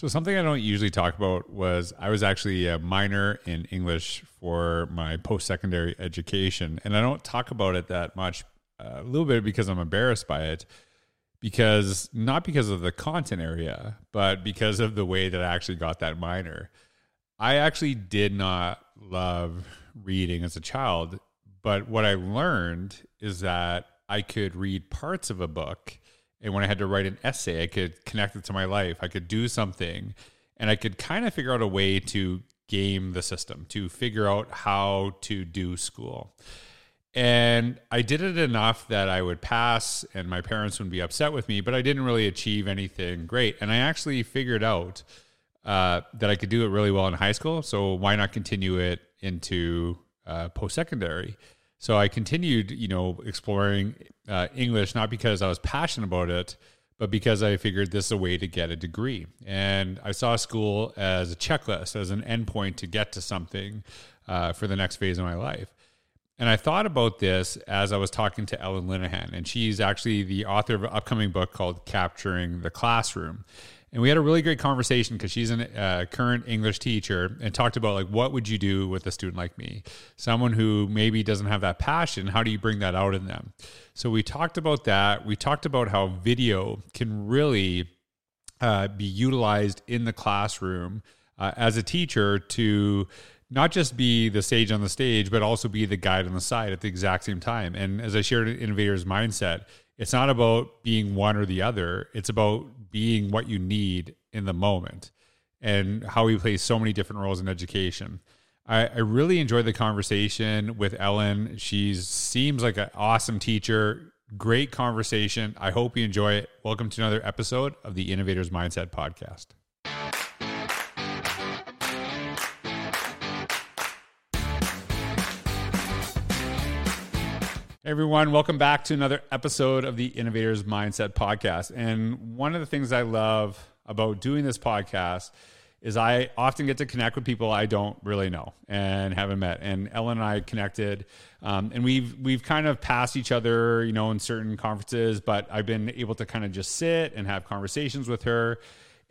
So something I don't usually talk about was I was actually a minor in English for my post-secondary education, and I don't talk about it that much. Uh, a little bit because I'm embarrassed by it, because not because of the content area, but because of the way that I actually got that minor. I actually did not love reading as a child, but what I learned is that I could read parts of a book and when I had to write an essay, I could connect it to my life. I could do something and I could kind of figure out a way to game the system, to figure out how to do school. And I did it enough that I would pass and my parents wouldn't be upset with me, but I didn't really achieve anything great. And I actually figured out uh, that I could do it really well in high school. So why not continue it into uh, post secondary? So I continued, you know, exploring uh, English, not because I was passionate about it, but because I figured this is a way to get a degree. And I saw school as a checklist, as an endpoint to get to something uh, for the next phase of my life. And I thought about this as I was talking to Ellen Linnihan, and she's actually the author of an upcoming book called Capturing the Classroom and we had a really great conversation because she's a uh, current English teacher and talked about like what would you do with a student like me, someone who maybe doesn't have that passion. How do you bring that out in them? So we talked about that. We talked about how video can really uh, be utilized in the classroom uh, as a teacher to not just be the sage on the stage, but also be the guide on the side at the exact same time. And as I shared in Innovators Mindset, it's not about being one or the other. It's about being what you need in the moment and how we play so many different roles in education. I, I really enjoyed the conversation with Ellen. She seems like an awesome teacher. Great conversation. I hope you enjoy it. Welcome to another episode of the Innovators Mindset Podcast. Everyone, welcome back to another episode of the Innovators Mindset Podcast. And one of the things I love about doing this podcast is I often get to connect with people I don't really know and haven't met. And Ellen and I connected, um, and we've we've kind of passed each other, you know, in certain conferences. But I've been able to kind of just sit and have conversations with her.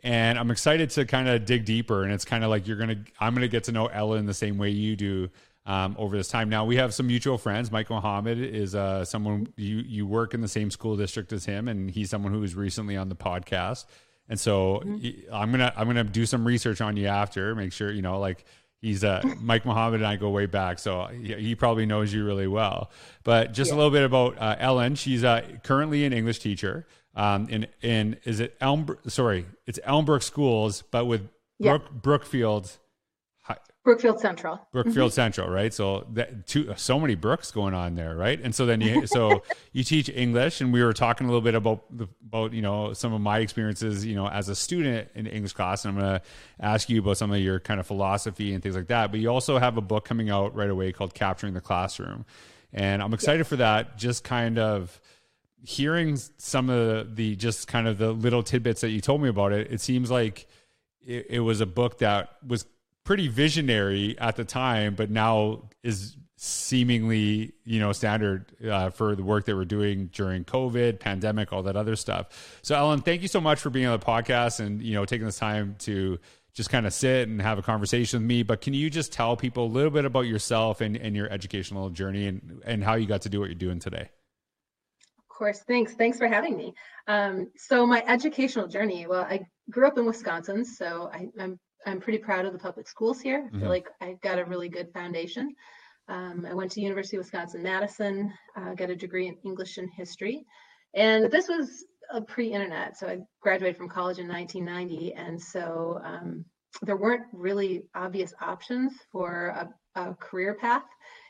And I'm excited to kind of dig deeper. And it's kind of like you're gonna, I'm gonna get to know Ellen the same way you do um, over this time. Now we have some mutual friends. Mike Mohammed is uh, someone you you work in the same school district as him, and he's someone who was recently on the podcast. And so mm-hmm. I'm gonna I'm gonna do some research on you after, make sure you know like he's uh, Mike Mohammed and I go way back, so he, he probably knows you really well. But just yeah. a little bit about uh, Ellen. She's uh, currently an English teacher. Um, in in is it Elm? Sorry, it's Elmbrook Schools, but with Brook, yeah. Brookfield Brookfield Central. Brookfield mm-hmm. Central, right? So that two, so many Brooks going on there, right? And so then you so you teach English, and we were talking a little bit about the, about you know some of my experiences, you know, as a student in English class, and I'm going to ask you about some of your kind of philosophy and things like that. But you also have a book coming out right away called Capturing the Classroom, and I'm excited yes. for that. Just kind of hearing some of the, the just kind of the little tidbits that you told me about it. It seems like it, it was a book that was pretty visionary at the time, but now is seemingly you know standard uh, for the work that we're doing during covid pandemic all that other stuff. So ellen thank you so much for being on the podcast and you know taking this time to just kind of sit and have a conversation with me. But can you just tell people a little bit about yourself and, and your educational journey and, and how you got to do what you're doing today? Of course. Thanks. Thanks for having me. Um, so my educational journey well i grew up in wisconsin so I, i'm I'm pretty proud of the public schools here. I feel mm-hmm. like I got a really good foundation. Um, I went to University of Wisconsin Madison, uh, got a degree in English and history, and this was a pre-internet. So I graduated from college in 1990, and so um, there weren't really obvious options for a, a career path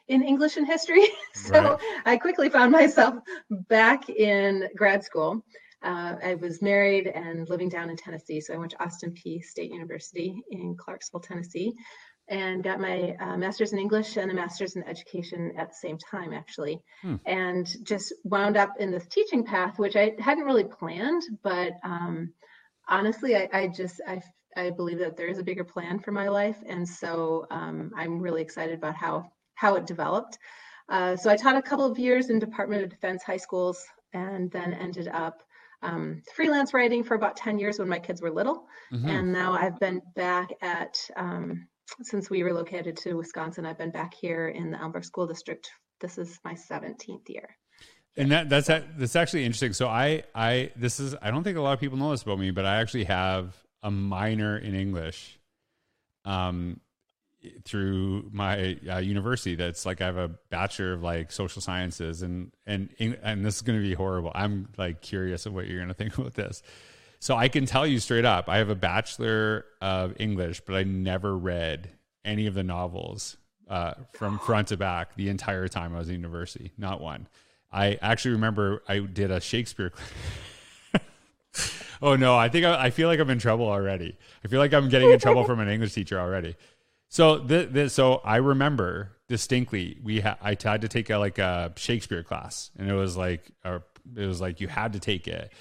in English and history. so right. I quickly found myself back in grad school. Uh, I was married and living down in Tennessee. So I went to Austin Peay State University in Clarksville, Tennessee, and got my uh, master's in English and a master's in education at the same time, actually. Hmm. And just wound up in this teaching path, which I hadn't really planned, but um, honestly, I, I just, I, I believe that there is a bigger plan for my life. And so um, I'm really excited about how, how it developed. Uh, so I taught a couple of years in Department of Defense high schools and then ended up um, freelance writing for about 10 years when my kids were little. Mm-hmm. And now I've been back at, um, since we relocated to Wisconsin, I've been back here in the Elmbrook School District. This is my 17th year. And that that's that's actually interesting. So I I this is I don't think a lot of people know this about me, but I actually have a minor in English. Um, through my uh, university that's like I have a bachelor of like social sciences and and and this is going to be horrible. I'm like curious of what you're going to think about this. So I can tell you straight up, I have a bachelor of English, but I never read any of the novels uh, from front to back the entire time I was in university. Not one. I actually remember I did a Shakespeare. oh no, I think I, I feel like I'm in trouble already. I feel like I'm getting in trouble from an English teacher already. So the, the so I remember distinctly we ha- I had to take a like a Shakespeare class and it was like a, it was like you had to take it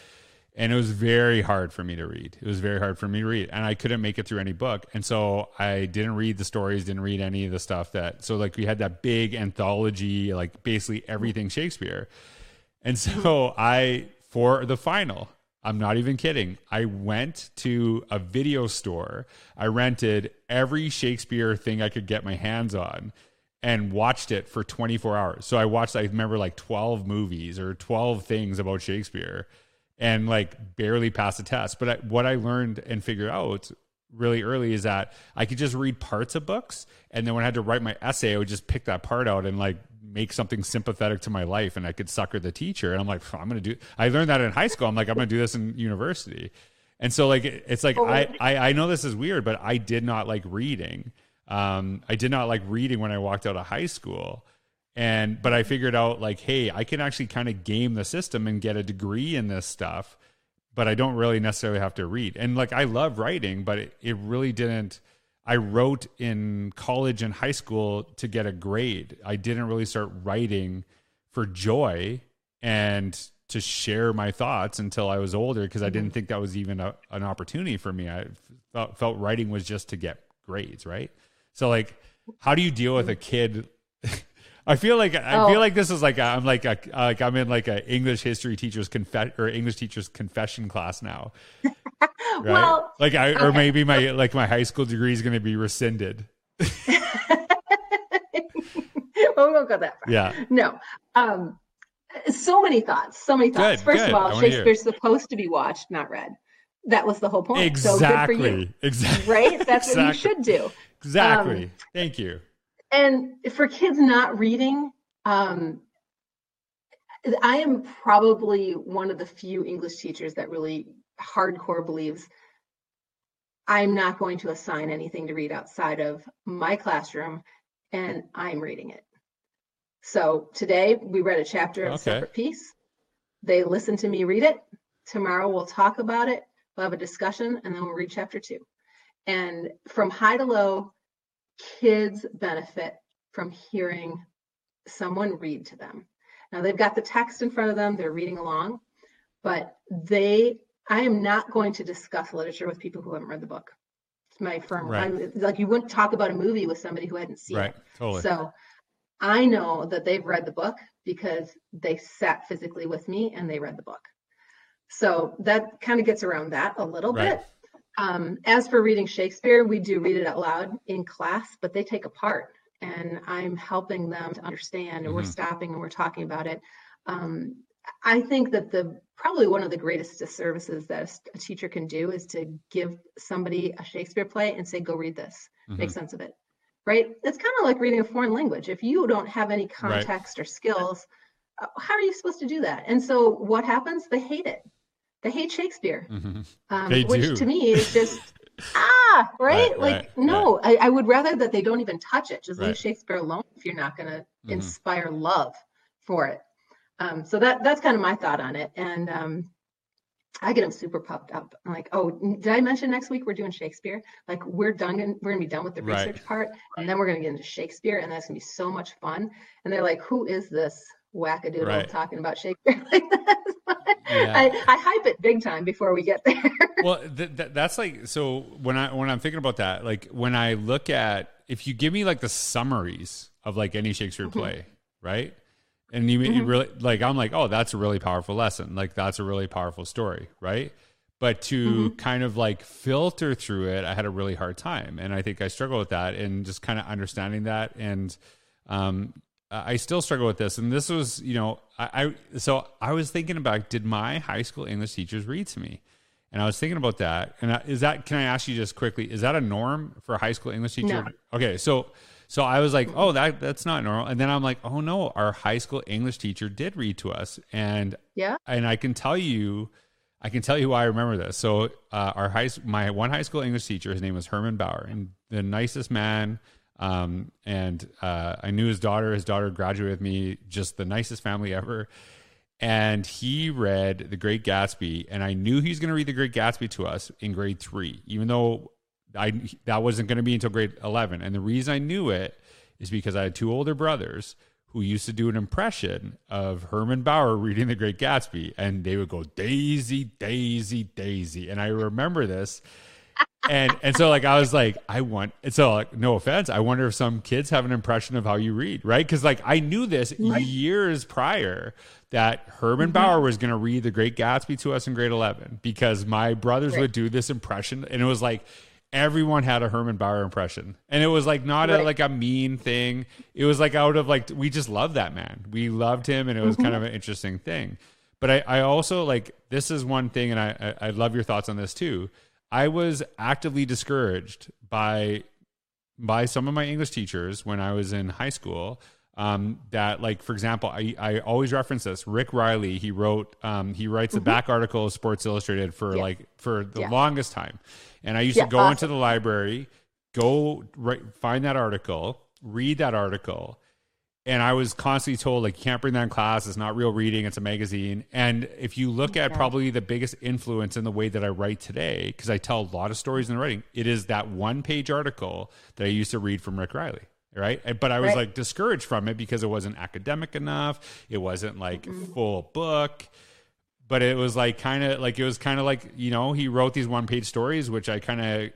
and it was very hard for me to read. It was very hard for me to read and I couldn't make it through any book. And so I didn't read the stories, didn't read any of the stuff that so like we had that big anthology like basically everything Shakespeare. And so I for the final I'm not even kidding. I went to a video store. I rented every Shakespeare thing I could get my hands on and watched it for 24 hours. So I watched, I remember like 12 movies or 12 things about Shakespeare and like barely passed the test. But I, what I learned and figured out really early is that I could just read parts of books. And then when I had to write my essay, I would just pick that part out and like make something sympathetic to my life and I could sucker the teacher. And I'm like, I'm going to do, I learned that in high school. I'm like, I'm going to do this in university. And so like, it's like, I, I, I know this is weird, but I did not like reading. Um, I did not like reading when I walked out of high school. And, but I figured out like, hey, I can actually kind of game the system and get a degree in this stuff, but I don't really necessarily have to read. And like, I love writing, but it, it really didn't, I wrote in college and high school to get a grade. I didn't really start writing for joy and to share my thoughts until I was older because I didn't mm-hmm. think that was even a, an opportunity for me. I felt, felt writing was just to get grades, right? So like, how do you deal with a kid I feel like I oh. feel like this is like i am like a, like I'm in like a English history teacher's confess or English teacher's confession class now. Right? well, like I or maybe my like my high school degree is going to be rescinded. well, we won't go that far. Yeah. No. Um, so many thoughts. So many thoughts. Good, First good. of all, Shakespeare's supposed to be watched, not read. That was the whole point. Exactly. So exactly. Right. That's exactly. what you should do. Exactly. Um, Thank you and for kids not reading um, i am probably one of the few english teachers that really hardcore believes i'm not going to assign anything to read outside of my classroom and i'm reading it. So today we read a chapter of okay. a separate piece they listen to me read it. Tomorrow we'll talk about it. We'll have a discussion and then we'll read chapter two. And from high to low kids benefit from hearing someone read to them. Now they've got the text in front of them, they're reading along, but they, I am not going to discuss literature with people who haven't read the book. It's my firm. Right. Like you wouldn't talk about a movie with somebody who hadn't seen right. it. Totally. So I know that they've read the book because they sat physically with me and they read the book. So that kind of gets around that a little right. bit. Um, as for reading Shakespeare, we do read it out loud in class, but they take a part and I'm helping them to understand and mm-hmm. we're stopping and we're talking about it. Um, I think that the probably one of the greatest disservices that a teacher can do is to give somebody a Shakespeare play and say, go read this, mm-hmm. make sense of it. Right? It's kind of like reading a foreign language. If you don't have any context right. or skills, uh, how are you supposed to do that? And so what happens? They hate it they hate Shakespeare, mm-hmm. um, which do. to me is just ah right. right like right, no, right. I, I, would rather that they don't even touch it. Just leave Shakespeare alone if you're not going to mm-hmm. inspire love for it. Um, so that that's kind of my thought on it, and um, I get them super pumped up. I'm like, oh, did I mention next week we're doing Shakespeare? Like we're done, and we're gonna be done with the research part, and then we're gonna get into Shakespeare, and that's gonna be so much fun. And they're like, who is this wackadoodle talking about Shakespeare like Yeah. I, I, hype it big time before we get there. well, th- th- that's like so when I when I'm thinking about that, like when I look at if you give me like the summaries of like any Shakespeare mm-hmm. play, right? And you, mm-hmm. you really like, I'm like, oh, that's a really powerful lesson. Like, that's a really powerful story, right? But to mm-hmm. kind of like filter through it, I had a really hard time. And I think I struggle with that and just kind of understanding that. And um, I still struggle with this. And this was, you know, I, I so I was thinking about did my high school English teachers read to me? And I was thinking about that. And is that, can I ask you just quickly, is that a norm for a high school English teacher? No. Okay. So, so I was like, oh, that that's not normal. And then I'm like, oh no, our high school English teacher did read to us. And yeah. And I can tell you, I can tell you why I remember this. So uh, our high, my one high school English teacher, his name was Herman Bauer, and the nicest man. Um, and uh, I knew his daughter. His daughter graduated with me. Just the nicest family ever and he read The Great Gatsby, and I knew he was going to read The Great Gatsby to us in grade three, even though I that wasn't going to be until grade eleven. And the reason I knew it is because I had two older brothers who used to do an impression of Herman Bauer reading The Great Gatsby, and they would go Daisy, Daisy, Daisy, and I remember this. And and so like I was like I want and so like no offense I wonder if some kids have an impression of how you read right because like I knew this right. years prior that Herman mm-hmm. Bauer was going to read The Great Gatsby to us in grade 11 because my brothers right. would do this impression. And it was like, everyone had a Herman Bauer impression. And it was like not right. a, like a mean thing. It was like out of like, we just loved that man. We loved him. And it was mm-hmm. kind of an interesting thing. But I, I also like, this is one thing, and I, I, I love your thoughts on this too. I was actively discouraged by by some of my English teachers when I was in high school um, that like for example I, I always reference this rick reilly he wrote um, he writes mm-hmm. the back article of sports illustrated for yeah. like for the yeah. longest time and i used yeah, to go awesome. into the library go right, find that article read that article and i was constantly told like you can't bring that in class. It's not real reading. It's a magazine. And if you look at probably the biggest influence in the way that i write today because i tell a lot of stories in the writing it is that one page article that i used to read from rick reilly right? But i was right. like discouraged from it because it wasn't academic enough. It wasn't like mm-hmm. full book. But it was like kind of like it was kind of like you know he wrote these one page stories which i kind of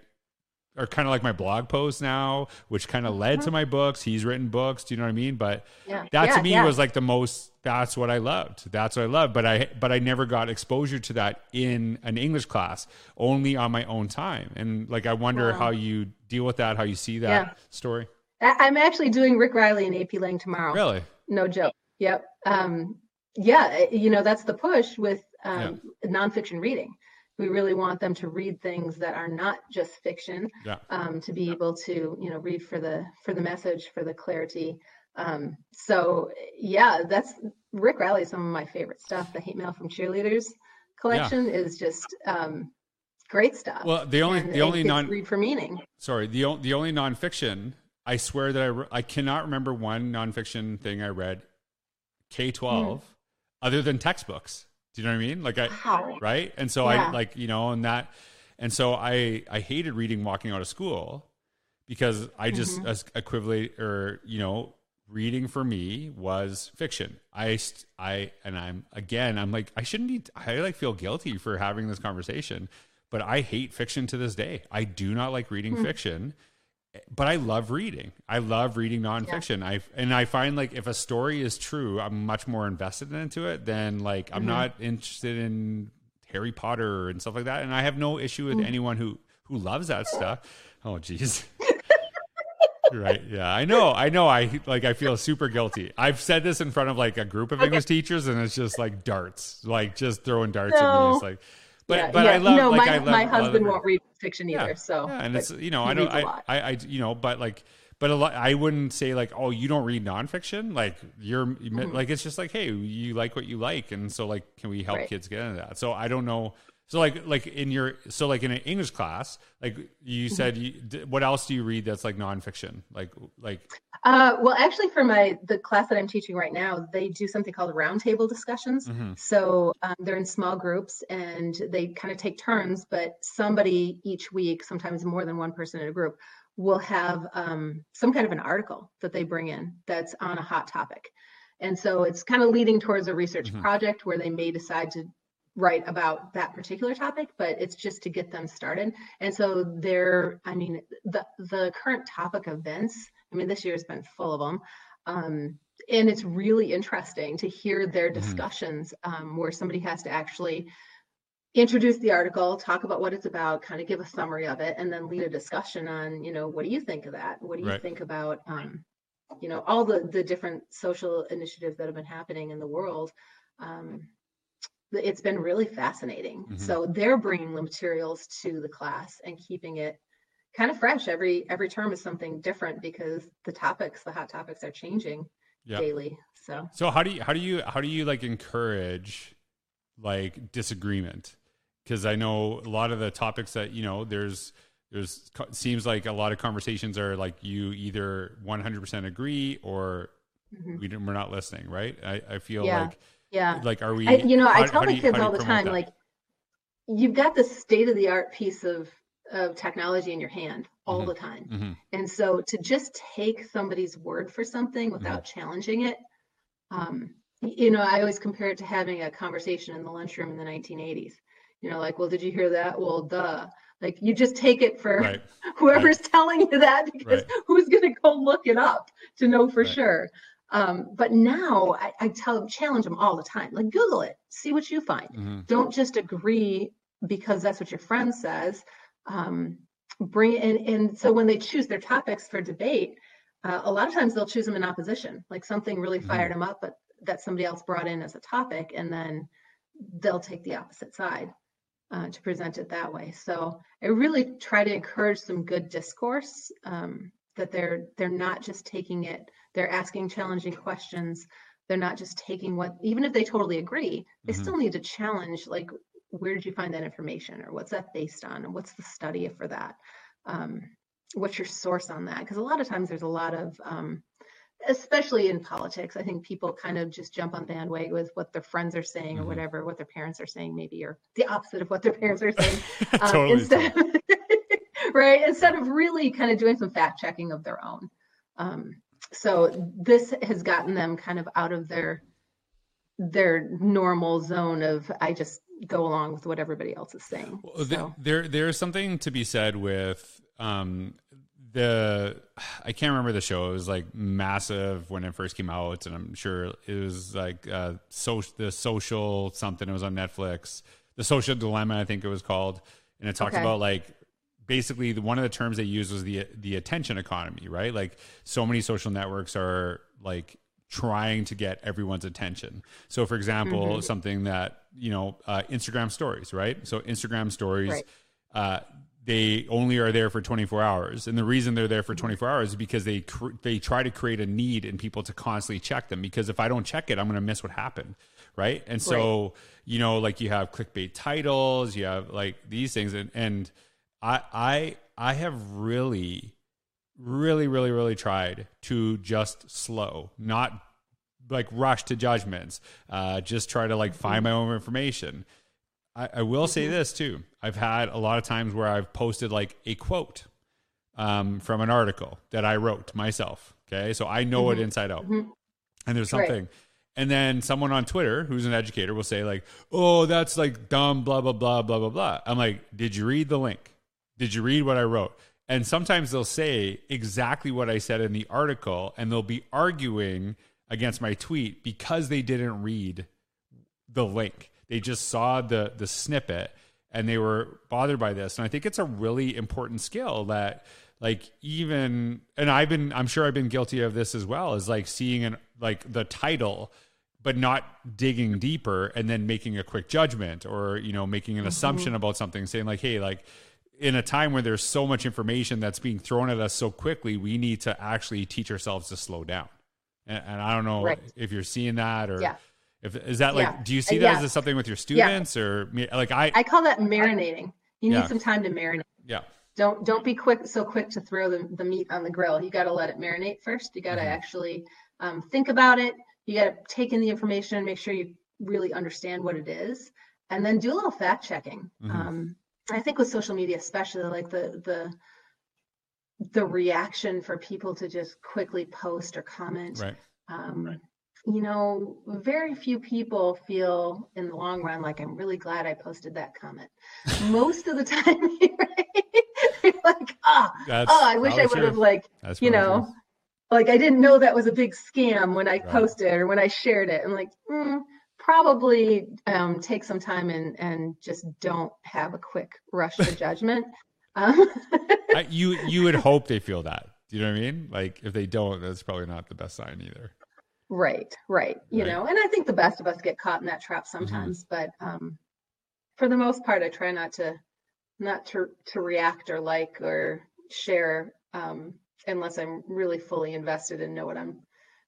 are kind of like my blog posts now which kind of led mm-hmm. to my books he's written books do you know what i mean but yeah. that yeah, to me yeah. was like the most that's what i loved that's what i loved but i but i never got exposure to that in an english class only on my own time and like i wonder wow. how you deal with that how you see that story I'm actually doing Rick Reilly and AP Lang tomorrow. Really? No joke. Yep. Um, yeah, you know that's the push with um, nonfiction reading. We really want them to read things that are not just fiction. Yeah. Um, to be able to you know read for the for the message for the clarity. Um, so yeah, that's Rick Reilly. Some of my favorite stuff. The Hate Mail from Cheerleaders collection yeah. is just um, great stuff. Well, the only and the only non read for meaning. Sorry, the only the only nonfiction I swear that I, re- I cannot remember one nonfiction thing I read K 12 mm. other than textbooks. Do you know what I mean? Like I, wow. right. And so yeah. I like, you know, and that, and so I, I hated reading walking out of school because I just mm-hmm. equivalent or, you know, reading for me was fiction. I, I, and I'm again, I'm like, I shouldn't be, I like feel guilty for having this conversation, but I hate fiction to this day. I do not like reading mm. fiction but I love reading. I love reading nonfiction. Yeah. I and I find like if a story is true, I'm much more invested into it than like I'm mm-hmm. not interested in Harry Potter and stuff like that. And I have no issue with mm-hmm. anyone who who loves that stuff. Oh, jeez. right. Yeah, I know. I know. I like. I feel super guilty. I've said this in front of like a group of English teachers, and it's just like darts, like just throwing darts no. at me. It's like but yeah, but yeah. I love no, like my, I love, my husband won't read fiction either. Yeah, so and it's you know I don't I, I, I you know but like but a lot I wouldn't say like oh you don't read nonfiction like you're mm-hmm. like it's just like hey you like what you like and so like can we help right. kids get into that so I don't know so like like in your so like in an English class, like you mm-hmm. said, you, what else do you read that's like nonfiction? Like like. Uh, well, actually, for my the class that I'm teaching right now, they do something called roundtable discussions. Mm-hmm. So um, they're in small groups and they kind of take turns, but somebody each week, sometimes more than one person in a group, will have um, some kind of an article that they bring in that's on a hot topic. And so it's kind of leading towards a research mm-hmm. project where they may decide to write about that particular topic, but it's just to get them started. And so there, I mean, the the current topic events, I mean, this year has been full of them. Um, and it's really interesting to hear their mm-hmm. discussions um, where somebody has to actually introduce the article, talk about what it's about, kind of give a summary of it, and then lead a discussion on, you know, what do you think of that? What do you right. think about, um, you know, all the the different social initiatives that have been happening in the world? Um, it's been really fascinating. Mm-hmm. So they're bringing the materials to the class and keeping it kind of fresh. Every every term is something different because the topics, the hot topics, are changing yep. daily. So so how do you how do you how do you like encourage like disagreement? Because I know a lot of the topics that you know there's there's seems like a lot of conversations are like you either 100% agree or mm-hmm. we we're not listening, right? I, I feel yeah. like yeah, like are we? I, you know, how, I tell my kids all the time, that? like you've got the state of the art piece of of technology in your hand all mm-hmm. the time, mm-hmm. and so to just take somebody's word for something mm-hmm. without challenging it. Um, you know, I always compare it to having a conversation in the lunchroom in the 1980s you know like well did you hear that well duh like you just take it for right. whoever's right. telling you that because right. who's going to go look it up to know for sure um, but now I, I, tell them challenge them all the time like google it see what you find mm-hmm. don't just agree because that's what your friend says um, bring it in and so when they choose their topics for debate uh, a lot of times they'll choose them in opposition like something really mm-hmm. fired them up but that somebody else brought in as a topic and then they'll take the opposite side uh, to present it that way. So I really try to encourage some good discourse um, that they're they're not just taking it, they're asking challenging questions. They're not just taking what, even if they totally agree, they mm-hmm. still need to challenge like, where did you find that information, or what's that based on, and what's the study for that? Um, what's your source on that? Because a lot of times there's a lot of um, especially in politics, I think people kind of just jump on bandwagon with what their friends are saying mm-hmm. or whatever, what their parents are saying, maybe, or the opposite of what their parents are saying. Um, totally instead of, right? Instead of really kind of doing some fact checking of their own. Um, so this has gotten them kind of out of their their normal zone of I just go along with what everybody else is saying. Well, so. There, there is something to be said with um, the I can't remember the show. It was like massive when it first came out, and I'm sure it was like uh, so the social something. It was on Netflix. The Social Dilemma, I think it was called, and it talked okay. about like basically the, one of the terms they used was the the attention economy, right? Like so many social networks are like trying to get everyone's attention. So, for example, mm-hmm. something that you know, uh, Instagram stories, right? So Instagram stories. Right. Uh, they only are there for 24 hours. And the reason they're there for 24 hours is because they cr- they try to create a need in people to constantly check them because if i don't check it i'm going to miss what happened right? And so right. you know like you have clickbait titles you have like these things and and i i i have really really really really tried to just slow not like rush to judgments uh just try to like find my own information I, I will say mm-hmm. this too. I've had a lot of times where I've posted like a quote um, from an article that I wrote myself. Okay. So I know mm-hmm. it inside out. Mm-hmm. And there's something. Right. And then someone on Twitter who's an educator will say, like, oh, that's like dumb, blah, blah, blah, blah, blah, blah. I'm like, did you read the link? Did you read what I wrote? And sometimes they'll say exactly what I said in the article, and they'll be arguing against my tweet because they didn't read the link. They just saw the the snippet and they were bothered by this. And I think it's a really important skill that like even and I've been I'm sure I've been guilty of this as well is like seeing an like the title but not digging deeper and then making a quick judgment or you know making an mm-hmm. assumption about something saying like hey like in a time where there's so much information that's being thrown at us so quickly we need to actually teach ourselves to slow down and, and i don't know right. if you're seeing that or yeah. If is that like, yeah. do you see that yeah. as something with your students yeah. or like I? I call that marinating. You need some time to marinate. Yeah. Don't don't be quick so quick to throw the, the meat on the grill. You got to let it marinate first. You got to mm-hmm. actually um, think about it. You got to take in the information and make sure you really understand what it is, and then do a little fact checking. Mm-hmm. Um, I think with social media, especially like the the the reaction for people to just quickly post or comment. Right. Um, right you know, very few people feel in the long run like I'm really glad I posted that comment. Most of the time, right? like, oh, oh, I wish I would have like, That's you know, like I didn't know that was a big scam when I right. posted or when I shared it. I'm like, mm, probably um, take some time and and just don't have a quick rush to judgment. Um, I, you you would hope they feel that. Do you know what I mean? Like if they don't, that's probably not the best sign either. Right, right. You right. know, and I think the best of us get caught in that trap mm-hmm. sometimes, mm-hmm. but um, for the most part, I try not to not to to react or like or share um, unless I'm really fully invested and know what I'm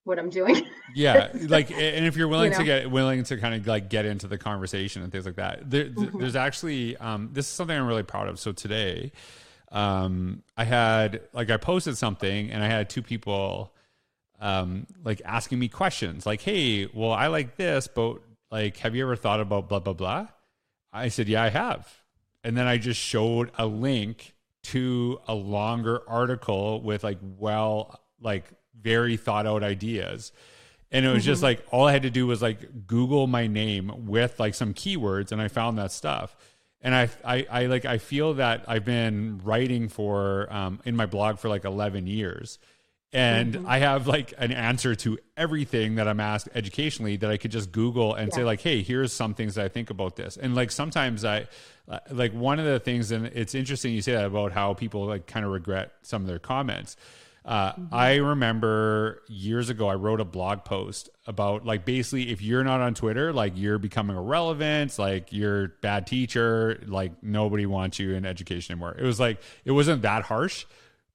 what I'm doing. yeah, like and if you're willing you know? to get willing to kind of like get into the conversation and things like that. There, mm-hmm. There's actually um, this is something I'm really proud of. So today, um, I had like I posted something and I had two people um, like asking me questions like, "Hey, well, I like this, but like, have you ever thought about blah blah blah?" I said, "Yeah, I have," and then I just showed a link to a longer article with like well like very thought out ideas and it was mm-hmm. just like all i had to do was like google my name with like some keywords and i found that stuff and I, I, I like i feel that i've been writing for um, in my blog for like 11 years and mm-hmm. i have like an answer to everything that i'm asked educationally that i could just google and yeah. say like hey here's some things that i think about this and like sometimes i uh, like one of the things, and it's interesting you say that about how people like kind of regret some of their comments. Uh, mm-hmm. I remember years ago, I wrote a blog post about like basically if you're not on Twitter, like you're becoming irrelevant, like you're bad teacher, like nobody wants you in education anymore. It was like it wasn't that harsh,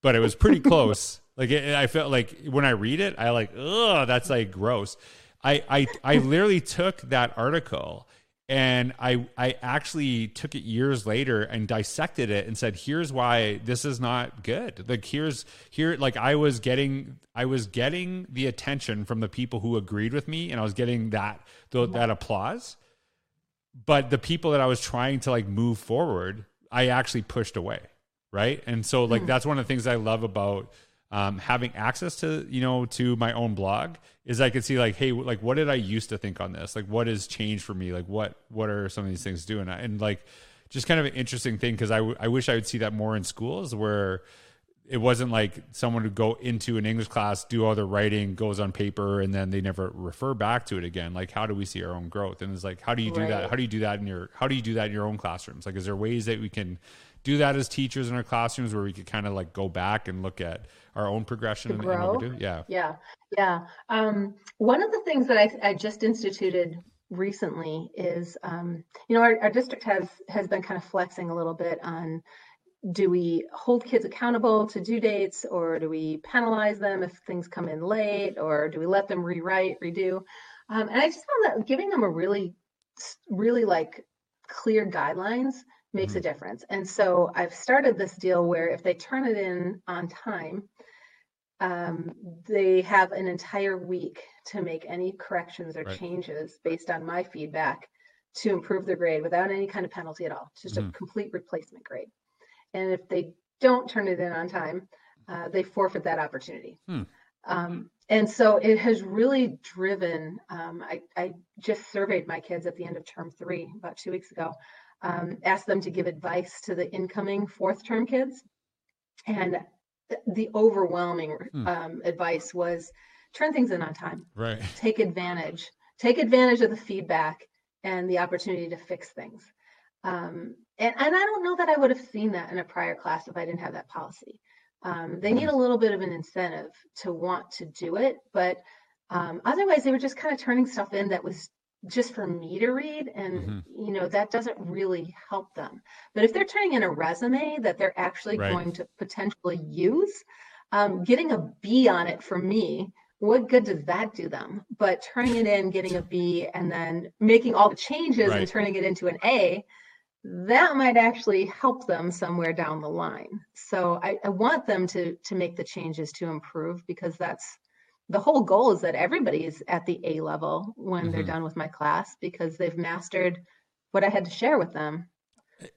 but it was pretty close. Like it, I felt like when I read it, I like, oh, that's like gross. I I I literally took that article and I I actually took it years later and dissected it and said here's why this is not good like here's here like I was getting I was getting the attention from the people who agreed with me and I was getting that the, that applause but the people that I was trying to like move forward I actually pushed away right and so like mm. that's one of the things I love about um, having access to you know to my own blog is I could see like hey like what did I used to think on this like what has changed for me like what what are some of these things doing and like just kind of an interesting thing because I, w- I wish I would see that more in schools where it wasn't like someone would go into an English class, do all their writing, goes on paper, and then they never refer back to it again. Like, how do we see our own growth? And it's like, how do you do right. that? How do you do that in your How do you do that in your own classrooms? Like, is there ways that we can do that as teachers in our classrooms where we could kind of like go back and look at our own progression and, what we do? Yeah. Yeah. Yeah. Um, one of the things that I, I just instituted recently is, um, you know, our, our district has, has been kind of flexing a little bit on do we hold kids accountable to due dates or do we penalize them if things come in late or do we let them rewrite, redo? Um, and I just found that giving them a really, really like clear guidelines makes mm-hmm. a difference. And so I've started this deal where if they turn it in on time, um, they have an entire week to make any corrections or right. changes based on my feedback to improve their grade without any kind of penalty at all. It's just mm-hmm. a complete replacement grade. And if they don't turn it in on time, uh, they forfeit that opportunity. Hmm. Um, and so it has really driven. Um, I, I, just surveyed my kids at the end of term three about two weeks ago, um, asked them to give advice to the incoming fourth term kids. And the overwhelming hmm. um, advice was turn things in on time. Right. Take advantage. Take advantage of the feedback and the opportunity to fix things. Um, and, and I don't know that I would have seen that in a prior class if I didn't have that policy. Um, they need a little bit of an incentive to want to do it, but um, otherwise they were just kind of turning stuff in that was just for me to read and mm-hmm. you know that doesn't really help them but if they're turning in a resume that they're actually right. going to potentially use um, getting a b on it for me what good does that do them but turning it in getting a b and then making all the changes right. and turning it into an a that might actually help them somewhere down the line so I, I want them to to make the changes to improve because that's the whole goal is that everybody is at the A level when mm-hmm. they're done with my class because they've mastered what I had to share with them.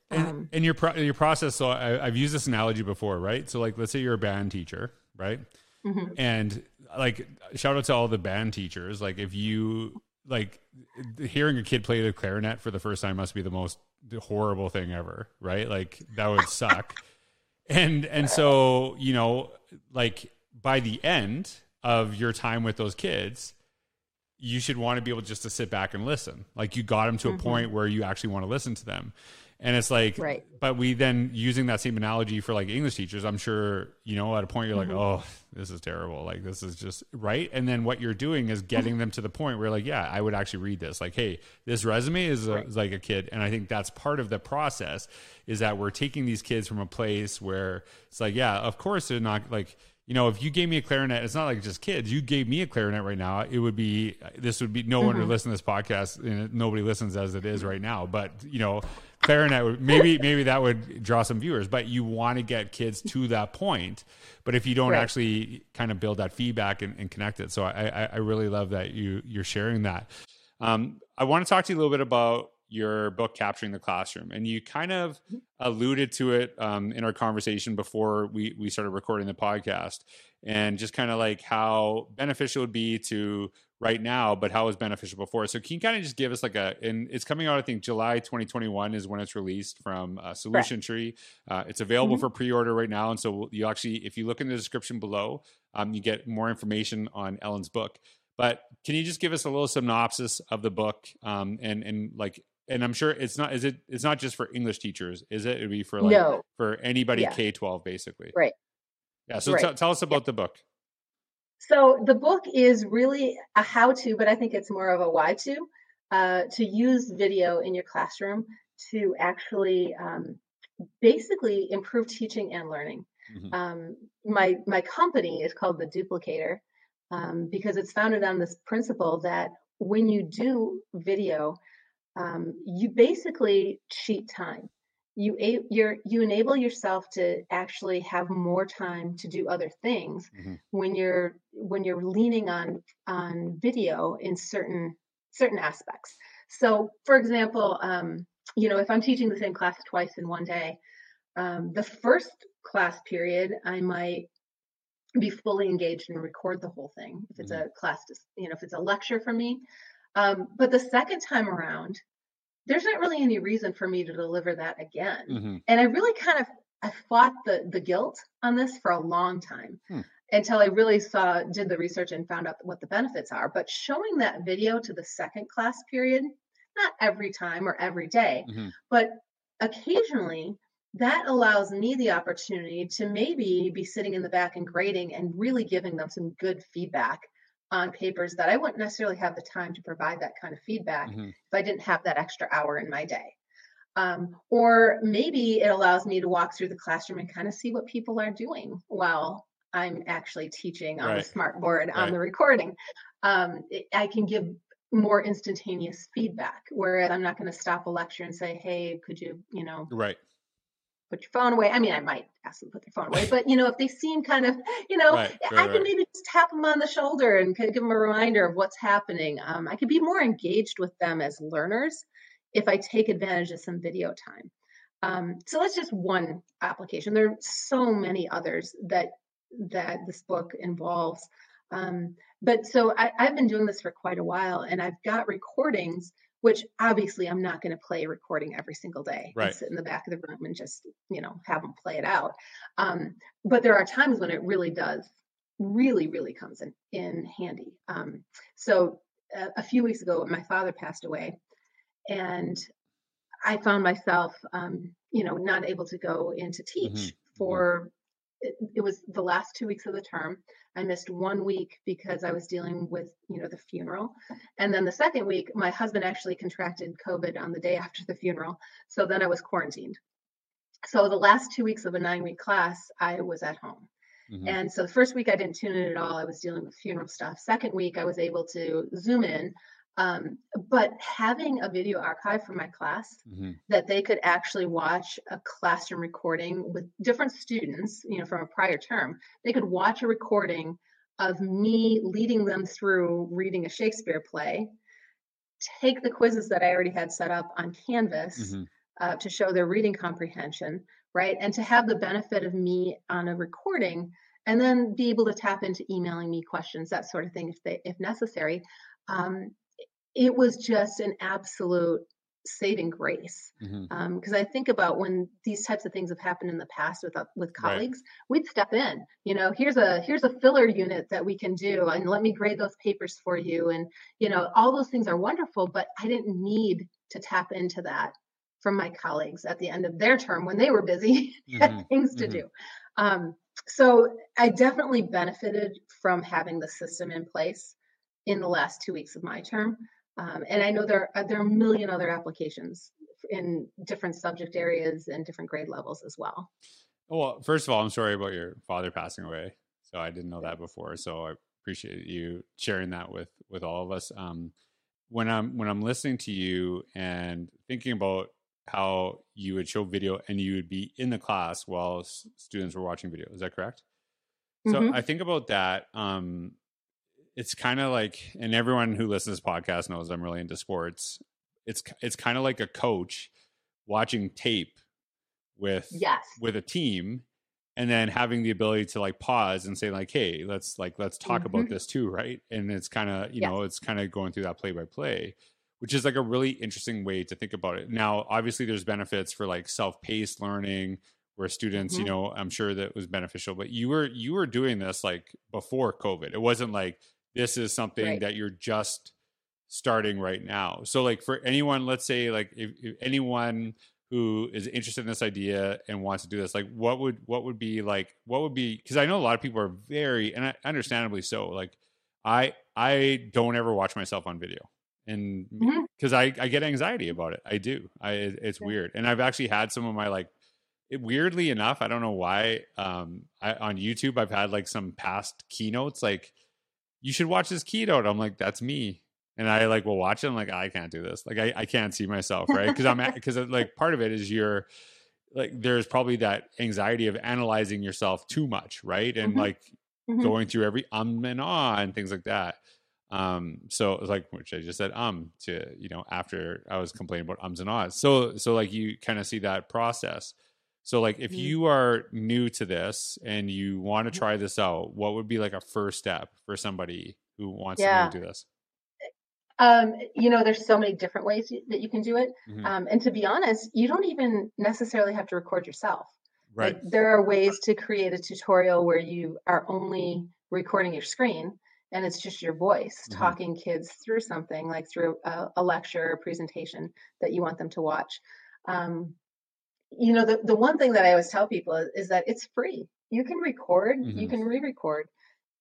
And, um, and your pro- your process. So I, have used this analogy before, right? So like, let's say you're a band teacher, right? Mm-hmm. And like, shout out to all the band teachers. Like, if you like hearing a kid play the clarinet for the first time must be the most horrible thing ever, right? Like that would suck. and and so you know, like by the end of your time with those kids, you should want to be able just to sit back and listen. Like you got them to mm-hmm. a point where you actually want to listen to them. And it's like, right. but we then using that same analogy for like English teachers, I'm sure, you know, at a point you're mm-hmm. like, oh, this is terrible. Like, this is just right. And then what you're doing is getting them to the point where, like, yeah, I would actually read this. Like, hey, this resume is, a, right. is like a kid. And I think that's part of the process is that we're taking these kids from a place where it's like, yeah, of course they're not like, you know, if you gave me a clarinet, it's not like just kids. You gave me a clarinet right now, it would be this would be no mm-hmm. one would listen to this podcast, and nobody listens as it is right now. But you know, clarinet would maybe maybe that would draw some viewers. But you want to get kids to that point. But if you don't right. actually kind of build that feedback and, and connect it, so I, I really love that you you're sharing that. Um, I want to talk to you a little bit about your book capturing the classroom. And you kind of mm-hmm. alluded to it um, in our conversation before we, we started recording the podcast and just kind of like how beneficial it would be to right now but how it was beneficial before. So can you kind of just give us like a and it's coming out i think july 2021 is when it's released from uh, solution tree. Uh, it's available mm-hmm. for pre-order right now and so you actually if you look in the description below um, you get more information on ellen's book. But can you just give us a little synopsis of the book um, and and like and I'm sure it's not is it it's not just for English teachers, is it? It'd be for like no. for anybody K twelve basically. Right. Yeah. So right. T- tell us about yeah. the book. So the book is really a how to, but I think it's more of a why to, uh, to use video in your classroom to actually um, basically improve teaching and learning. Mm-hmm. Um, my my company is called the Duplicator um, because it's founded on this principle that when you do video, um, you basically cheat time. You you you enable yourself to actually have more time to do other things mm-hmm. when you're when you're leaning on on video in certain certain aspects. So, for example, um, you know, if I'm teaching the same class twice in one day, um, the first class period I might be fully engaged and record the whole thing if it's mm-hmm. a class, you know, if it's a lecture for me. Um, but the second time around, there's not really any reason for me to deliver that again. Mm-hmm. And I really kind of I fought the the guilt on this for a long time. Hmm. Until I really saw, did the research and found out what the benefits are. But showing that video to the second class period, not every time or every day, mm-hmm. but occasionally that allows me the opportunity to maybe be sitting in the back and grading and really giving them some good feedback on papers that I wouldn't necessarily have the time to provide that kind of feedback mm-hmm. if I didn't have that extra hour in my day. Um, or maybe it allows me to walk through the classroom and kind of see what people are doing while I'm actually teaching on right. the smart board right. on the recording. Um, it, I can give more instantaneous feedback, whereas I'm not going to stop a lecture and say, "Hey, could you, you know, right, put your phone away. I mean, I might ask them to put their phone away, but you know, if they seem kind of, you know, right, right, I can maybe just tap them on the shoulder and give them a reminder of what's happening. Um, I can be more engaged with them as learners if I take advantage of some video time. Um, so that's just one application. There are so many others that that this book involves. Um, but so I, I've been doing this for quite a while, and I've got recordings which obviously I'm not going to play a recording every single day right. and sit in the back of the room and just, you know, have them play it out. Um, but there are times when it really does, really, really comes in, in handy. Um, so a, a, few weeks ago, my father passed away and I found myself, um, you know, not able to go in to teach mm-hmm. for it, it, was the last two weeks of the term. I missed one week because I was dealing with, you know, the funeral. And then the second week, my husband actually contracted COVID on the day after the funeral. So then I was quarantined. So the last two weeks of a nine week class, I was at home. Mm-hmm. And so the first week I didn't tune in at all. I was dealing with funeral stuff. Second week I was able to zoom in um, but having a video archive for my class mm-hmm. that they could actually watch a classroom recording with different students, you know, from a prior term, they could watch a recording of me leading them through reading a Shakespeare play, take the quizzes that I already had set up on Canvas mm-hmm. uh, to show their reading comprehension, right? And to have the benefit of me on a recording and then be able to tap into emailing me questions, that sort of thing, if they if necessary. Um, it was just an absolute saving grace because mm-hmm. um, I think about when these types of things have happened in the past with uh, with colleagues, right. we'd step in. You know, here's a here's a filler unit that we can do, and let me grade those papers for you. And you know, all those things are wonderful, but I didn't need to tap into that from my colleagues at the end of their term when they were busy mm-hmm. things to mm-hmm. do. Um, so I definitely benefited from having the system in place in the last two weeks of my term. Um, and I know there are, there are a million other applications in different subject areas and different grade levels as well. Well, first of all, I'm sorry about your father passing away. So I didn't know that before. So I appreciate you sharing that with with all of us. Um, when I'm when I'm listening to you and thinking about how you would show video and you would be in the class while s- students were watching video. Is that correct? Mm-hmm. So I think about that. Um, it's kind of like, and everyone who listens to this podcast knows I'm really into sports. It's it's kind of like a coach watching tape with yes. with a team and then having the ability to like pause and say like hey let's like let's talk mm-hmm. about this too right and it's kind of you yes. know it's kind of going through that play by play which is like a really interesting way to think about it. Now, obviously, there's benefits for like self-paced learning where students, mm-hmm. you know, I'm sure that was beneficial. But you were you were doing this like before COVID. It wasn't like this is something right. that you're just starting right now. So, like for anyone, let's say like if, if anyone who is interested in this idea and wants to do this like what would what would be like what would be because i know a lot of people are very and understandably so like i i don't ever watch myself on video and because mm-hmm. I, I get anxiety about it i do i it's yeah. weird and i've actually had some of my like it, weirdly enough i don't know why um I, on youtube i've had like some past keynotes like you should watch this keynote i'm like that's me and i like will watch it i'm like i can't do this like i, I can't see myself right because i'm because like part of it is you're like there's probably that anxiety of analyzing yourself too much right and mm-hmm. like mm-hmm. going through every um and ah and things like that um, so it was like, which I just said, um, to, you know, after I was complaining about ums and ahs. So, so like you kind of see that process. So like if mm-hmm. you are new to this and you want to mm-hmm. try this out, what would be like a first step for somebody who wants yeah. to do this? Um, you know, there's so many different ways that you can do it. Mm-hmm. Um, and to be honest, you don't even necessarily have to record yourself. Right. Like, there are ways to create a tutorial where you are only recording your screen and it's just your voice mm-hmm. talking kids through something like through a, a, lecture or presentation that you want them to watch um, you know the, the one thing that i always tell people is, is that it's free you can record mm-hmm. you can re-record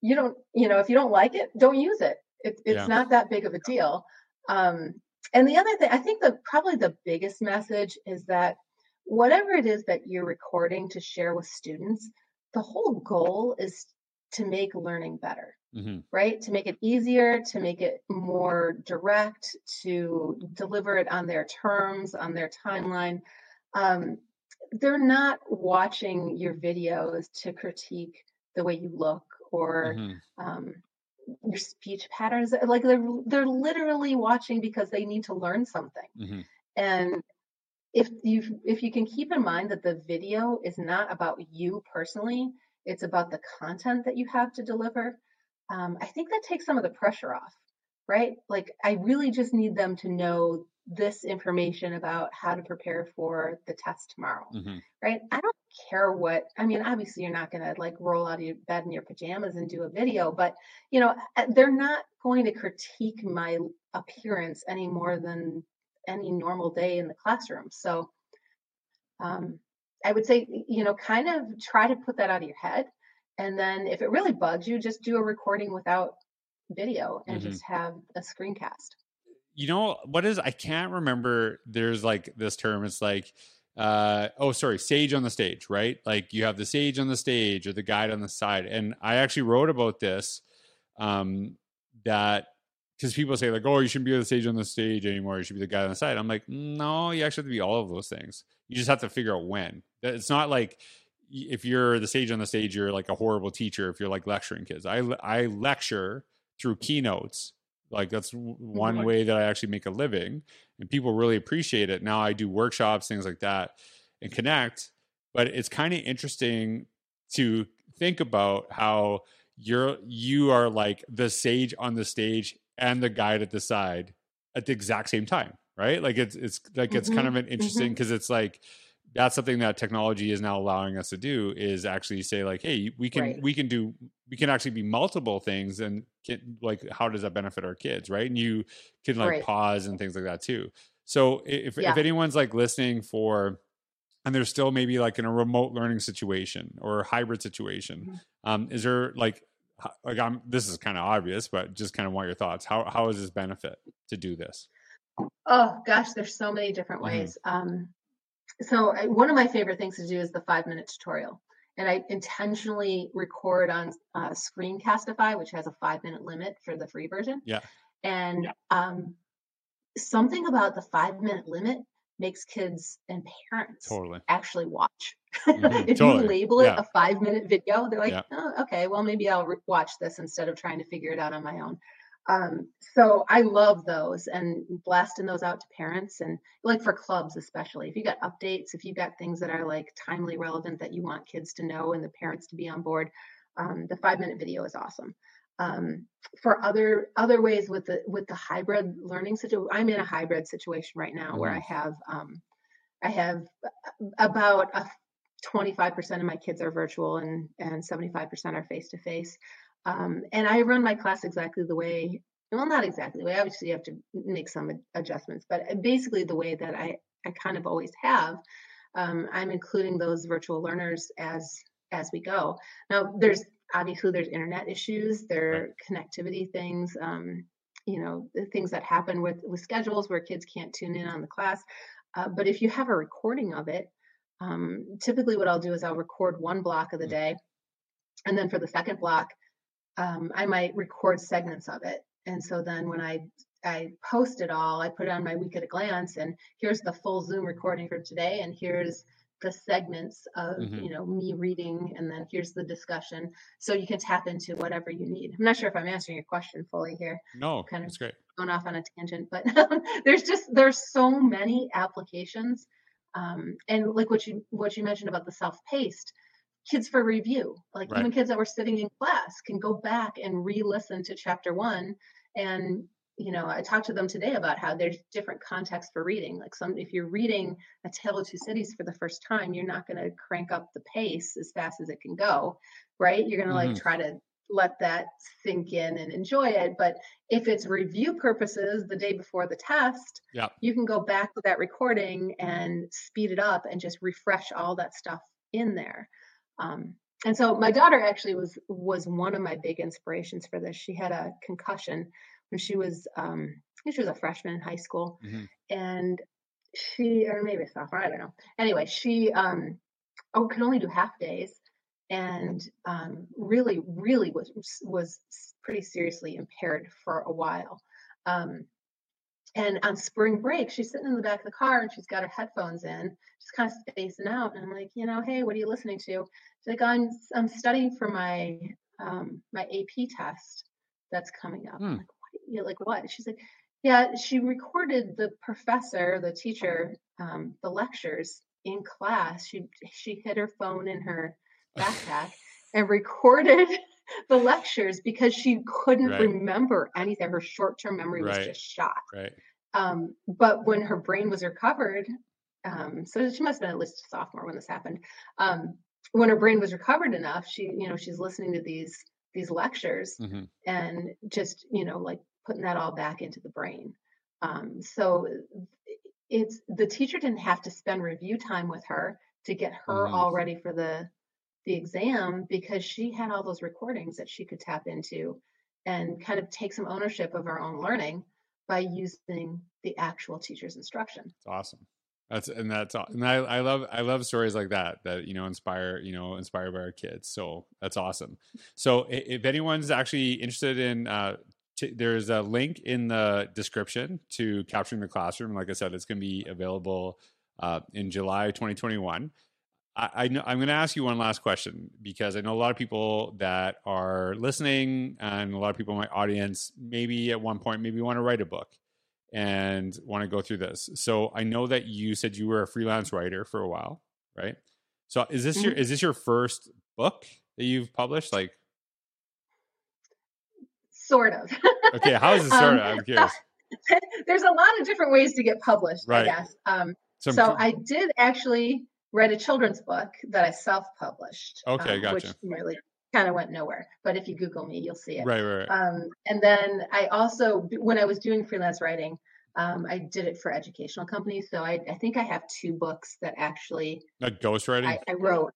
you don't you know if you don't like it don't use it, it it's yeah. not that big of a deal um, and the other thing i think the probably the biggest message is that whatever it is that you're recording to share with students the whole goal is to make learning better mm-hmm. right? To make it easier, to make it more direct, to deliver it on their terms, on their timeline. Um, they're not watching your videos to critique the way you look or mm-hmm. um, your speech patterns. Like they're they're literally watching because they need to learn something. Mm-hmm. And if you if you can keep in mind that the video is not about you personally, it's about the content that you have to deliver um, I think that takes some of the pressure off, right? Like, I really just need them to know this information about how to prepare for the test tomorrow, mm-hmm. right? I don't care what, I mean, obviously, you're not going to like roll out of your bed in your pajamas and do a video, but, you know, they're not going to critique my appearance any more than any normal day in the classroom. So, um, I would say, you know, kind of try to put that out of your head and then if it really bugs you, just do a recording without video and mm-hmm. just have a screencast. You know what is I can't remember there's like this term it's like uh oh sorry sage on the stage right like you have the sage on the stage or the guide on the side and i actually wrote about this um that because people say like oh you shouldn't be the sage on the stage anymore you should be the guy on the side i'm like no you actually have to be all of those things you just have to figure out when it's not like if you're the sage on the stage, you're like a horrible teacher. If you're like lecturing kids, I I lecture through keynotes. Like that's one mm-hmm. way that I actually make a living, and people really appreciate it. Now I do workshops, things like that, and connect. But it's kind of interesting to think about how you're you are like the sage on the stage and the guide at the side at the exact same time right? Like it's it's like it's Mhm, kind of an interesting mhm. because it's like that's something that technology is now allowing us to do is actually say like, hey, we can Right. we can do we can actually be multiple things and can, like how does that benefit our kids, right? And you can like Right. pause and things like that too. So if Yeah. if anyone's like listening for and they're still maybe like in a remote learning situation or a hybrid situation, Mhm. um, is there like like I'm this is kind of obvious, but just kind of want your thoughts. How how is this benefit to do this? Oh gosh, there's so many different Mhm. ways. Um, so I, one of my favorite things to do is the five minute tutorial. And I intentionally record on uh, Screencastify, which has a five minute limit for the free version. Yeah. And um, something about the five minute limit makes kids and parents Totally. actually watch. Mhm, if totally, you label it yeah. a five minute video, they're like, Yeah. oh, okay, well, maybe I'll re- watch this instead of trying to figure it out on my own. Um, so I love those and blasting those out to parents and like for clubs, especially if you got updates, if you got things that are like timely relevant that you want kids to know and the parents to be on board, um, the five minute video is awesome. Um, for other other ways with the with the hybrid learning situation, I'm in a hybrid situation right now where I have um, I have about a 25% of my kids are virtual and and 75% are face to face. Um, and I run my class exactly the way, well, not exactly the way. Obviously, you have to make some adjustments, but uh, basically the way that I I kind of always have. Um, I'm including those virtual learners as as we go. Now, there's obviously there's internet issues, there are connectivity things. Um, you know, the things that happen with with schedules where kids can't tune in on the class. Uh, but if you have a recording of it, um, typically what I'll do is I'll record one block of the Mm. day, and then for the second block, um, I might record segments of it. And so then when I I post it all, I put it on my week at a glance, and here's the full Zoom recording for today, and here's the segments of Mhm. you know me reading, and then here's the discussion, so you can tap into whatever you need. I'm not sure if I'm answering your question fully here No, kind of that's great. going off on a tangent, but there's just there's so many applications, um, and like what you what you mentioned about the self-paced kids for review, like Right. even kids that were sitting in class can go back and re-listen to chapter one, and you know I talked to them today about how there's different contexts for reading. Like some, if you're reading A Tale of Two Cities for the first time, you're not going to crank up the pace as fast as it can go, right? You're going to Mhm. like try to let that sink in and enjoy it. But if it's review purposes the day before the test, Yeah. you can go back to that recording and speed it up and just refresh all that stuff in there. Um, and so my daughter actually was was one of my big inspirations for this. She had a concussion when she was um, I think she was a freshman in high school, Mhm. and she or maybe a sophomore, I don't know. Anyway, she um, oh could only do half days, and um, really, really was was pretty seriously impaired for a while. Um, and on spring break, she's sitting in the back of the car and she's got her headphones in, kind of spacing out. And I'm like, you know, hey, what are you listening to? She's like, I'm I'm studying for my um, my AP test that's coming up. Hmm. Like, what? You like what? She's like, yeah, she recorded the professor, the teacher, um, the lectures in class. She she hid her phone in her backpack and recorded the lectures because she couldn't Right. remember anything. Her short term memory was just shot. Right. Um, but when her brain was recovered, um, so she must have been at least a sophomore when this happened. Um, when her brain was recovered enough, she, you know, she's listening to these these lectures hmm and just, you know, like putting that all back into the brain. Um, so it's the teacher didn't have to spend review time with her to get her Mhm. all ready for the the exam because she had all those recordings that she could tap into and kind of take some ownership of her own learning by using the actual teacher's instruction. It's awesome. That's and that's and I, I love I love stories like that that you know inspire you know inspired by our kids. So that's awesome. So if anyone's actually interested in, uh, t- there's a link in the description to capturing the classroom. Like I said, it's going to be available uh, in July 2021. I, I know, I'm going to ask you one last question because I know a lot of people that are listening and a lot of people in my audience maybe at one point maybe want to write a book and want to go through this. So I know that you said you were a freelance writer for a while, right? So is this your is this your first book that you've published? Like, Sort of. okay, how is it sort Um, of? I'm curious. there's a lot of different ways to get published, Right. I guess. Um, Some so cr- I did actually write a children's book that I self-published. Okay, um, gotcha. Which really kind of went nowhere. But if you Google me, you'll see it. right, right, right. Um, and then I also, when I was doing freelance writing, um, I did it for educational companies. So I, I think I have two books that actually like ghostwriting. I, I wrote.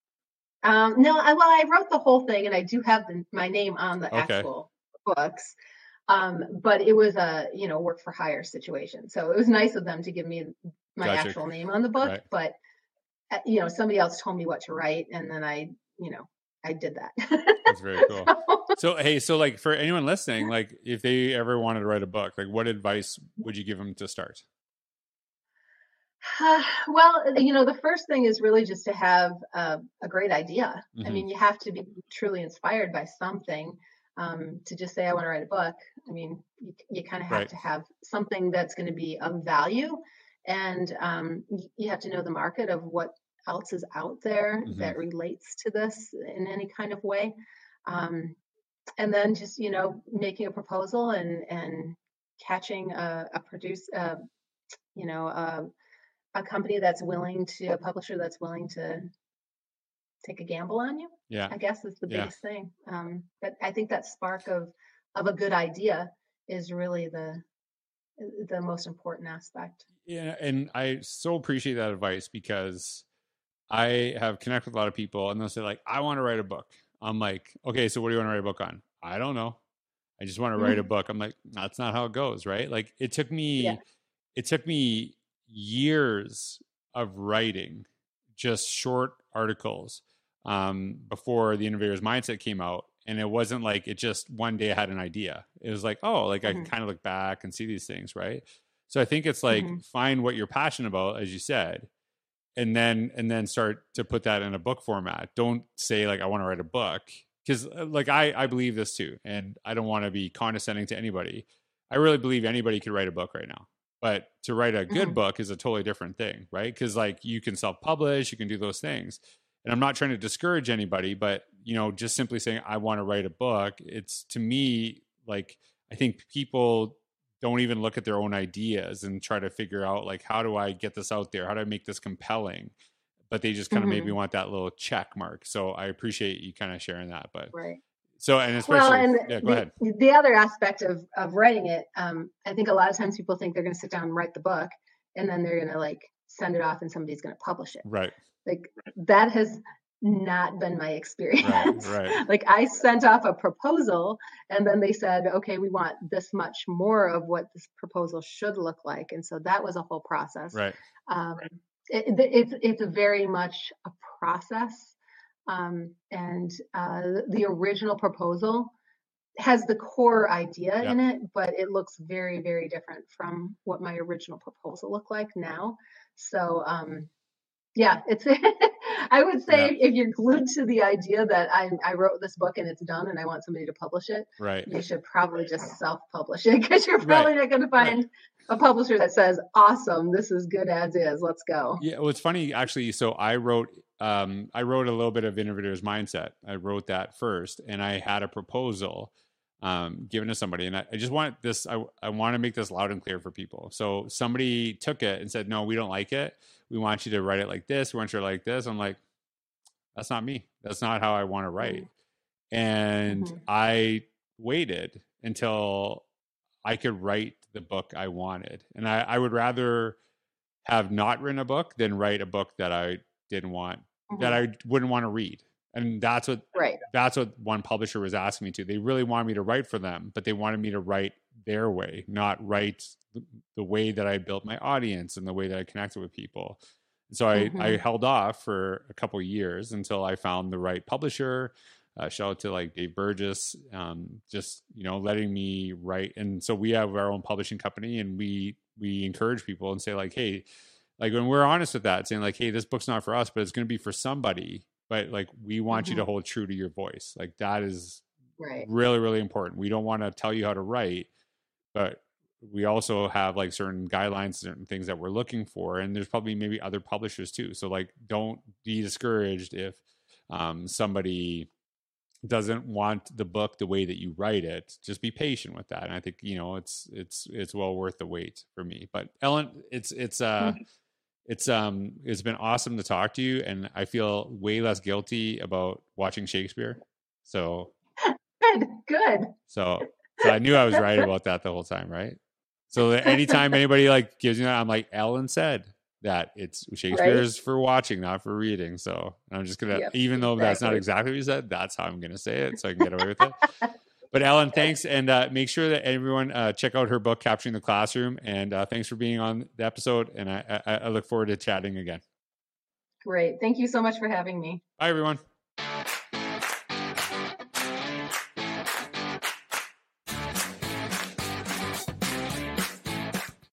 Um, no, I, well, I wrote the whole thing, and I do have the, my name on the Okay. actual books. Um, but it was a you know work for hire situation, so it was nice of them to give me my Gotcha. actual name on the book. Right. But uh, you know, somebody else told me what to write, and then I, you know, I did that. That's very cool. So hey, so like for anyone listening, like if they ever wanted to write a book, like what advice would you give them to start? well, you know, the first thing is really just to have a, a great idea. I Mhm. mean, you have to be truly inspired by something um, to just say, I want to write a book. I mean, you, you kind of have Right. to have something that's going to be of value. And um, you have to know the market of what else is out there Mhm. that relates to this in any kind of way. Um, and then just, you know, making a proposal and, and catching a, a produce, uh, you know, a, a company that's willing to, a publisher that's willing to take a gamble on you. Yeah. I guess is the Yeah. biggest thing. Um, but I think that spark of of a good idea is really the the most important aspect. Yeah, and I so appreciate that advice because I have connected with a lot of people and they'll say like, I want to write a book. I'm like, okay, so what do you want to write a book on? I don't know. I just want to write a book. I'm like, that's not how it goes, right? Like it took me Yeah. it took me years of writing just short articles um, before the innovators mindset came out and it wasn't like it just one day i had an idea it was like oh like i can kind of look back and see these things right so i think it's like Mhm. find what you're passionate about as you said and then and then start to put that in a book format. Don't say like i want to write a book because like i i believe this too and i don't want to be condescending to anybody. I really believe anybody could write a book right now but to write a good Mhm. book is a totally different thing right? Because like you can self-publish you can do those things and i'm not trying to discourage anybody but you know just simply saying i want to write a book it's to me like i think people don't even look at their own ideas and try to figure out like how do i get this out there? How do i make this compelling? But they just kind of maybe want that little check mark so i appreciate you kind of sharing that but Right. so and especially Well, and yeah go the, ahead. the other aspect of of writing it, um, I think a lot of times people think they're going to sit down and write the book, and then they're going to like send it off, and somebody's going to publish it. right. Like that has not been my experience. right. like I sent off a proposal and then they said, okay, we want this much more of what this proposal should look like. And so that was a whole process. right Um, it, it- it's, it's very much a process. Um, and uh, the original proposal has the core idea Yeah. in it, but it looks very, very different from what my original proposal looked like now. So, um, yeah, it's. I would say if you're glued to the idea that I, I wrote this book and it's done and I want somebody to publish it, right you should probably just self-publish it because you're Right. probably not going to Right. find a publisher that says, "Awesome, this is good as is. Let's go." Yeah, well, it's funny actually. So I wrote, um, I wrote a little bit of innovators mindset. I wrote that first, and I had a proposal um, given to somebody, and I, I just want this. I I want to make this loud and clear for people. So somebody took it and said, "No, we don't like it. We want you to write it like this. We want you to like this." I'm like, "That's not me. That's not how I want to write." And Mhm. I waited until I could write the book I wanted, and I, I would rather have not written a book than write a book that I didn't want that Mhm. I wouldn't want to read. And that's what right. that's what one publisher was asking me to. They really wanted me to write for them, but they wanted me to write their way, not write the, way that I built my audience and the way that I connected with people. So I, I Mhm. held off for a couple years until I found the right publisher. Uh, shout out to like Dave Burgess, um, just you know letting me write. And so we have our own publishing company, and we we encourage people and say like, hey, like when we're honest with that, saying like, hey, this book's not for us, but it's going to be for somebody. But like we want you to hold true to your voice. Like that is Right. really really important we don't want to tell you how to write but we also have like certain guidelines certain things that we're looking for and there's probably maybe other publishers too so like don't be discouraged if um, somebody doesn't want the book the way that you write it, just be patient with that. And I think you know it's it's it's well worth the wait for me. But Ellen, it's it's uh mm-hmm. it's um it's been awesome to talk to you, and I feel way less guilty about watching Shakespeare. So good, good. So so I knew I was right about that the whole time, right? So anytime anybody like gives me that, I'm like, Ellen said that it's Shakespeare is right? for watching, not for reading. So I'm just gonna, yep, even though exactly. that's not exactly what you said, that's how I'm gonna say it, so I can get away with it. but Ellen, thanks, and uh, make sure that everyone uh, check out her book, Capturing the Classroom, and uh, thanks for being on the episode. And I, I, I look forward to chatting again. Great, thank you so much for having me. Bye, everyone.